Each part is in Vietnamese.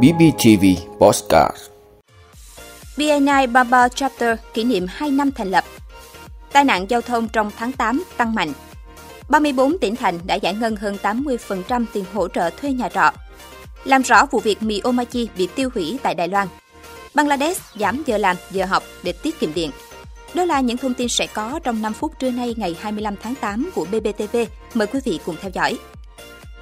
BBTV Postcard BNI Baba Chapter kỷ niệm 2 năm thành lập. Tai nạn giao thông trong tháng 8 tăng mạnh. 34 tỉnh thành đã giải ngân hơn 80% tiền hỗ trợ thuê nhà trọ. Làm rõ vụ việc mì Omachi bị tiêu hủy tại Đài Loan. Bangladesh giảm giờ làm, giờ học để tiết kiệm điện. Đó là những thông tin sẽ có trong 5 phút trưa nay ngày 25 tháng 8 của BBTV. Mời quý vị cùng theo dõi.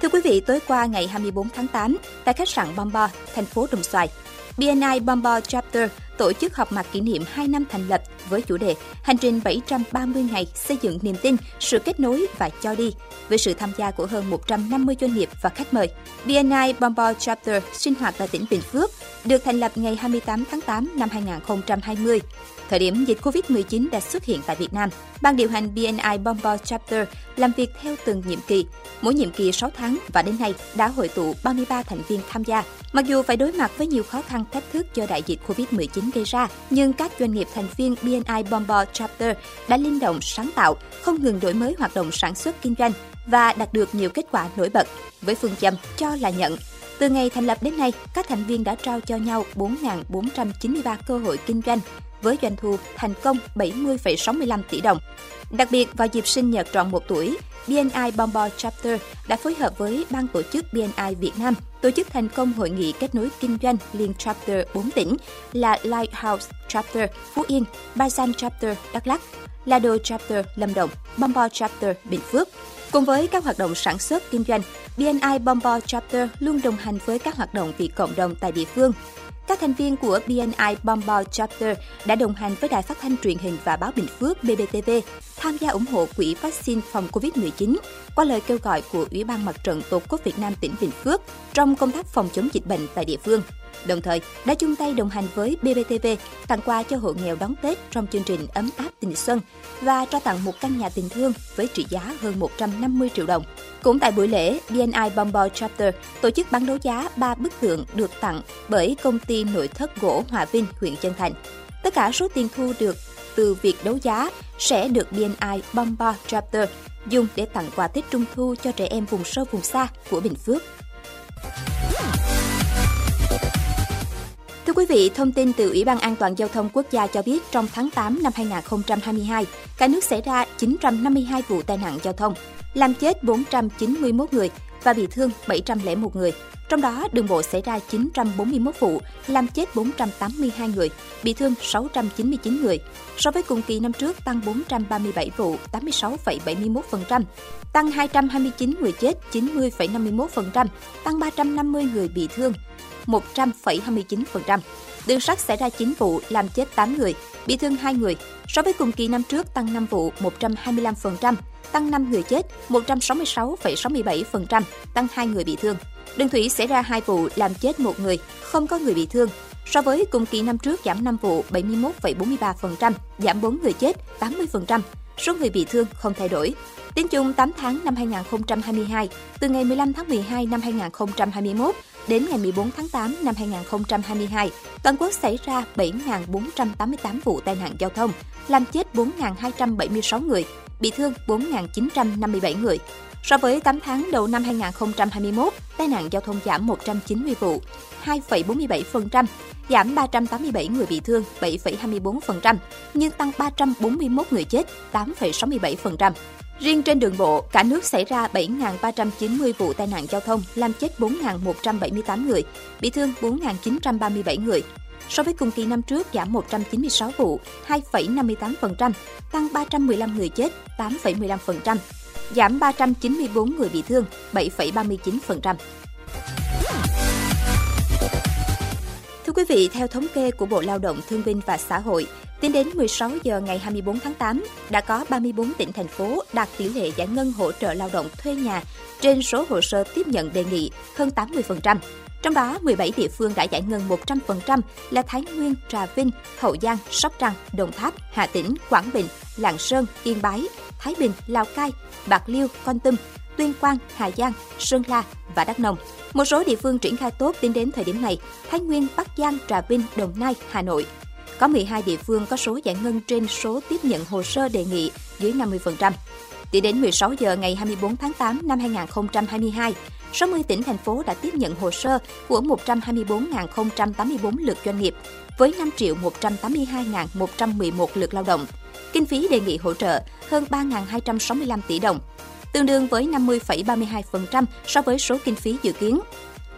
Thưa quý vị, tối qua ngày 24 tháng 8, tại khách sạn Bombo, thành phố Đồng Xoài, BNI Bombo Chapter tổ chức họp mặt kỷ niệm 2 năm thành lập với chủ đề Hành trình 730 ngày xây dựng niềm tin, sự kết nối và cho đi, với sự tham gia của hơn 150 doanh nghiệp và khách mời. BNI Bombo Chapter sinh hoạt tại tỉnh Bình Phước, được thành lập ngày 28 tháng 8 năm 2020. Thời điểm dịch COVID-19 đã xuất hiện tại Việt Nam, ban điều hành BNI Bombo Chapter làm việc theo từng nhiệm kỳ, mỗi nhiệm kỳ 6 tháng và đến nay đã hội tụ 33 thành viên tham gia. Mặc dù phải đối mặt với nhiều khó khăn thách thức do đại dịch COVID-19 gây ra, nhưng các doanh nghiệp thành viên BNI Bombo Chapter đã linh động sáng tạo, không ngừng đổi mới hoạt động sản xuất kinh doanh và đạt được nhiều kết quả nổi bật với phương châm cho là nhận. Từ ngày thành lập đến nay, các thành viên đã trao cho nhau 4.493 cơ hội kinh doanh với doanh thu thành công 70,65 tỷ đồng. Đặc biệt, vào dịp sinh nhật tròn một tuổi, BNI Bombo Chapter đã phối hợp với Ban tổ chức BNI Việt Nam tổ chức thành công hội nghị kết nối kinh doanh liên chapter 4 tỉnh là Lighthouse Chapter Phú Yên, Bazan Chapter Đắk Lắk, Lado Chapter Lâm Đồng, Bombo Chapter Bình Phước. Cùng với các hoạt động sản xuất kinh doanh, BNI Bombo Chapter luôn đồng hành với các hoạt động vì cộng đồng tại địa phương. Các thành viên của BNI Bombo Chapter đã đồng hành với Đài Phát thanh truyền hình và báo Bình Phước BBTV tham gia ủng hộ quỹ vaccine phòng COVID-19 qua lời kêu gọi của Ủy ban Mặt trận Tổ quốc Việt Nam tỉnh Bình Phước trong công tác phòng chống dịch bệnh tại địa phương. Đồng thời, đã chung tay đồng hành với BBTV tặng quà cho hộ nghèo đón Tết trong chương trình Ấm áp tình xuân và trao tặng một căn nhà tình thương với trị giá hơn 150 triệu đồng. Cũng tại buổi lễ, BNI Bombo Chapter tổ chức bán đấu giá 3 bức tượng được tặng bởi công ty nội thất gỗ Hòa Vinh, huyện Chân Thành. Tất cả số tiền thu được từ việc đấu giá sẽ được BNI Bombo Chapter dùng để tặng quà Tết Trung Thu cho trẻ em vùng sâu vùng xa của Bình Phước. Thưa quý vị, thông tin từ Ủy ban An toàn Giao thông Quốc gia cho biết trong tháng 8 năm 2022, cả nước xảy ra 952 vụ tai nạn giao thông, làm chết 491 người và bị thương 701 người. Trong đó, đường bộ xảy ra 941 vụ, làm chết 482 người, bị thương 699 người. So với cùng kỳ năm trước, tăng 437 vụ, 86,71%, tăng 229 người chết, 90,51%, tăng 350 người bị thương, 100,29%. Đường sắt xảy ra 9 vụ, làm chết 8 người, bị thương 2 người. So với cùng kỳ năm trước tăng 5 vụ, 125%, tăng 5 người chết, 166,67%, tăng 2 người bị thương. Đường thủy xảy ra 2 vụ, làm chết 1 người, không có người bị thương. So với cùng kỳ năm trước giảm 5 vụ, 71,43%, giảm 4 người chết, 80%, số người bị thương không thay đổi. Tính chung 8 tháng năm 2022, từ ngày 15 tháng 12 năm 2021 đến ngày 14 tháng 8 năm 2022, toàn quốc xảy ra 7.488 vụ tai nạn giao thông, làm chết 4.276 người, bị thương 4.957 người. So với 8 tháng đầu năm 2021, tai nạn giao thông giảm 190 vụ, 2,47%, giảm 387 người bị thương, 7,24%, nhưng tăng 341 người chết, 8,67%. Riêng trên đường bộ, cả nước xảy ra 7.390 vụ tai nạn giao thông, làm chết 4.178 người, bị thương 4.937 người. So với cùng kỳ năm trước giảm 196 vụ, 2,58%, tăng 315 người chết, 8,15%, giảm 394 người bị thương, 7,39%. Thưa quý vị, theo thống kê của Bộ Lao động Thương binh và Xã hội, tính đến 16 giờ ngày 24 tháng 8, đã có 34 tỉnh thành phố đạt tỷ lệ giải ngân hỗ trợ lao động thuê nhà trên số hồ sơ tiếp nhận đề nghị hơn 80%. Trong đó, 17 địa phương đã giải ngân 100% là Thái Nguyên, Trà Vinh, Hậu Giang, Sóc Trăng, Đồng Tháp, Hà Tĩnh, Quảng Bình, Lạng Sơn, Yên Bái, Thái Bình, Lào Cai, Bạc Liêu, Con Tum, Tuyên Quang, Hà Giang, Sơn La và Đắk Nông. Một số địa phương triển khai tốt tính đến thời điểm này, Thái Nguyên, Bắc Giang, Trà Vinh, Đồng Nai, Hà Nội. Có 12 địa phương có số giải ngân trên số tiếp nhận hồ sơ đề nghị dưới 50%. Tính đến 16 giờ ngày 24 tháng 8 năm 2022, 60 tỉnh thành phố đã tiếp nhận hồ sơ của 124.084 lượt doanh nghiệp với 5 triệu 182.111 lượt lao động. Kinh phí đề nghị hỗ trợ hơn 3.265 tỷ đồng, tương đương với 50,32% so với số kinh phí dự kiến.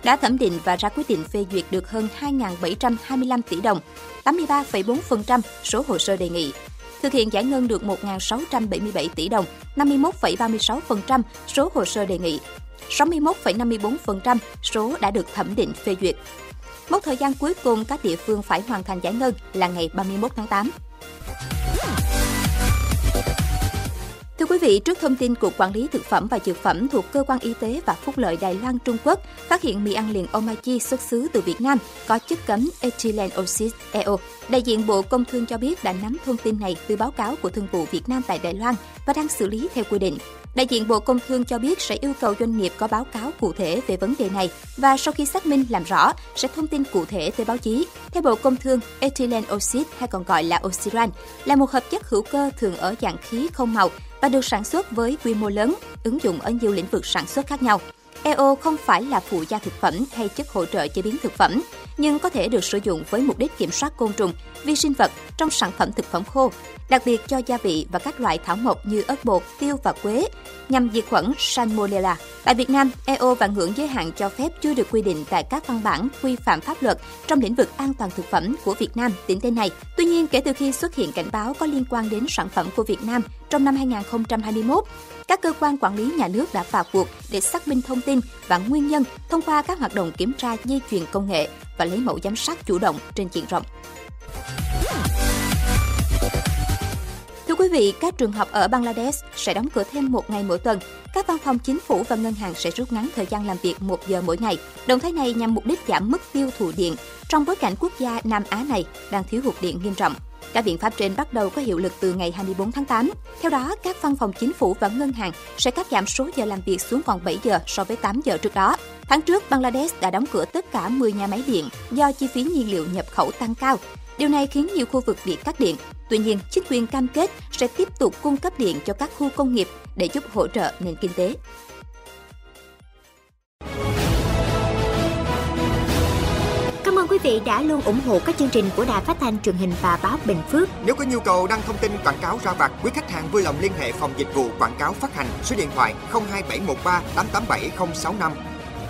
Đã thẩm định và ra quyết định phê duyệt được hơn 2.725 tỷ đồng, 83,4% số hồ sơ đề nghị. Thực hiện giải ngân được 1.677 tỷ đồng, 51,36% số hồ sơ đề nghị. 61,54% số đã được thẩm định phê duyệt. Mốc thời gian cuối cùng các địa phương phải hoàn thành giải ngân là ngày 31 tháng 8. Thưa quý vị, trước thông tin Cục Quản lý Thực phẩm và Dược phẩm thuộc Cơ quan Y tế và Phúc lợi Đài Loan Trung Quốc phát hiện mì ăn liền Omachi xuất xứ từ Việt Nam có chất cấm ethylene oxide EO, đại diện Bộ Công Thương cho biết đã nắm thông tin này từ báo cáo của Thương vụ Việt Nam tại Đài Loan và đang xử lý theo quy định. Đại diện Bộ Công Thương cho biết sẽ yêu cầu doanh nghiệp có báo cáo cụ thể về vấn đề này và sau khi xác minh làm rõ sẽ thông tin cụ thể tới báo chí. Theo Bộ Công Thương, ethylene oxide hay còn gọi là oxyran là một hợp chất hữu cơ thường ở dạng khí không màu và được sản xuất với quy mô lớn, ứng dụng ở nhiều lĩnh vực sản xuất khác nhau. EO không phải là phụ gia thực phẩm hay chất hỗ trợ chế biến thực phẩm, nhưng có thể được sử dụng với mục đích kiểm soát côn trùng, vi sinh vật trong sản phẩm thực phẩm khô, đặc biệt cho gia vị và các loại thảo mộc như ớt bột, tiêu và quế, nhằm diệt khuẩn Salmonella. Tại Việt Nam, EO và ngưỡng giới hạn cho phép chưa được quy định tại các văn bản quy phạm pháp luật trong lĩnh vực an toàn thực phẩm của Việt Nam tính đến nay. Tuy nhiên, kể từ khi xuất hiện cảnh báo có liên quan đến sản phẩm của Việt Nam trong năm 2021, các cơ quan quản lý nhà nước đã vào cuộc để xác minh thông tin và nguyên nhân thông qua các hoạt động kiểm tra dây chuyền công nghệ và lấy mẫu giám sát chủ động trên diện rộng. Thưa quý vị, các trường học ở Bangladesh sẽ đóng cửa thêm một ngày mỗi tuần. Các văn phòng chính phủ và ngân hàng sẽ rút ngắn thời gian làm việc một giờ mỗi ngày. Động thái này nhằm mục đích giảm mức tiêu thụ điện trong bối cảnh quốc gia Nam Á này đang thiếu hụt điện nghiêm trọng. Các biện pháp trên bắt đầu có hiệu lực từ ngày 24 tháng 8. Theo đó, các văn phòng chính phủ và ngân hàng sẽ cắt giảm số giờ làm việc xuống còn 7 giờ so với 8 giờ trước đó. Tháng trước, Bangladesh đã đóng cửa tất cả 10 nhà máy điện do chi phí nhiên liệu nhập khẩu tăng cao. Điều này khiến nhiều khu vực bị cắt điện. Tuy nhiên, chính quyền cam kết sẽ tiếp tục cung cấp điện cho các khu công nghiệp để giúp hỗ trợ nền kinh tế. Cảm ơn quý vị đã luôn ủng hộ các chương trình của Đài Phát thanh truyền hình và báo Bình Phước. Nếu có nhu cầu đăng thông tin quảng cáo ra vặt, quý khách hàng vui lòng liên hệ phòng dịch vụ quảng cáo phát hành số điện thoại 02713 887065.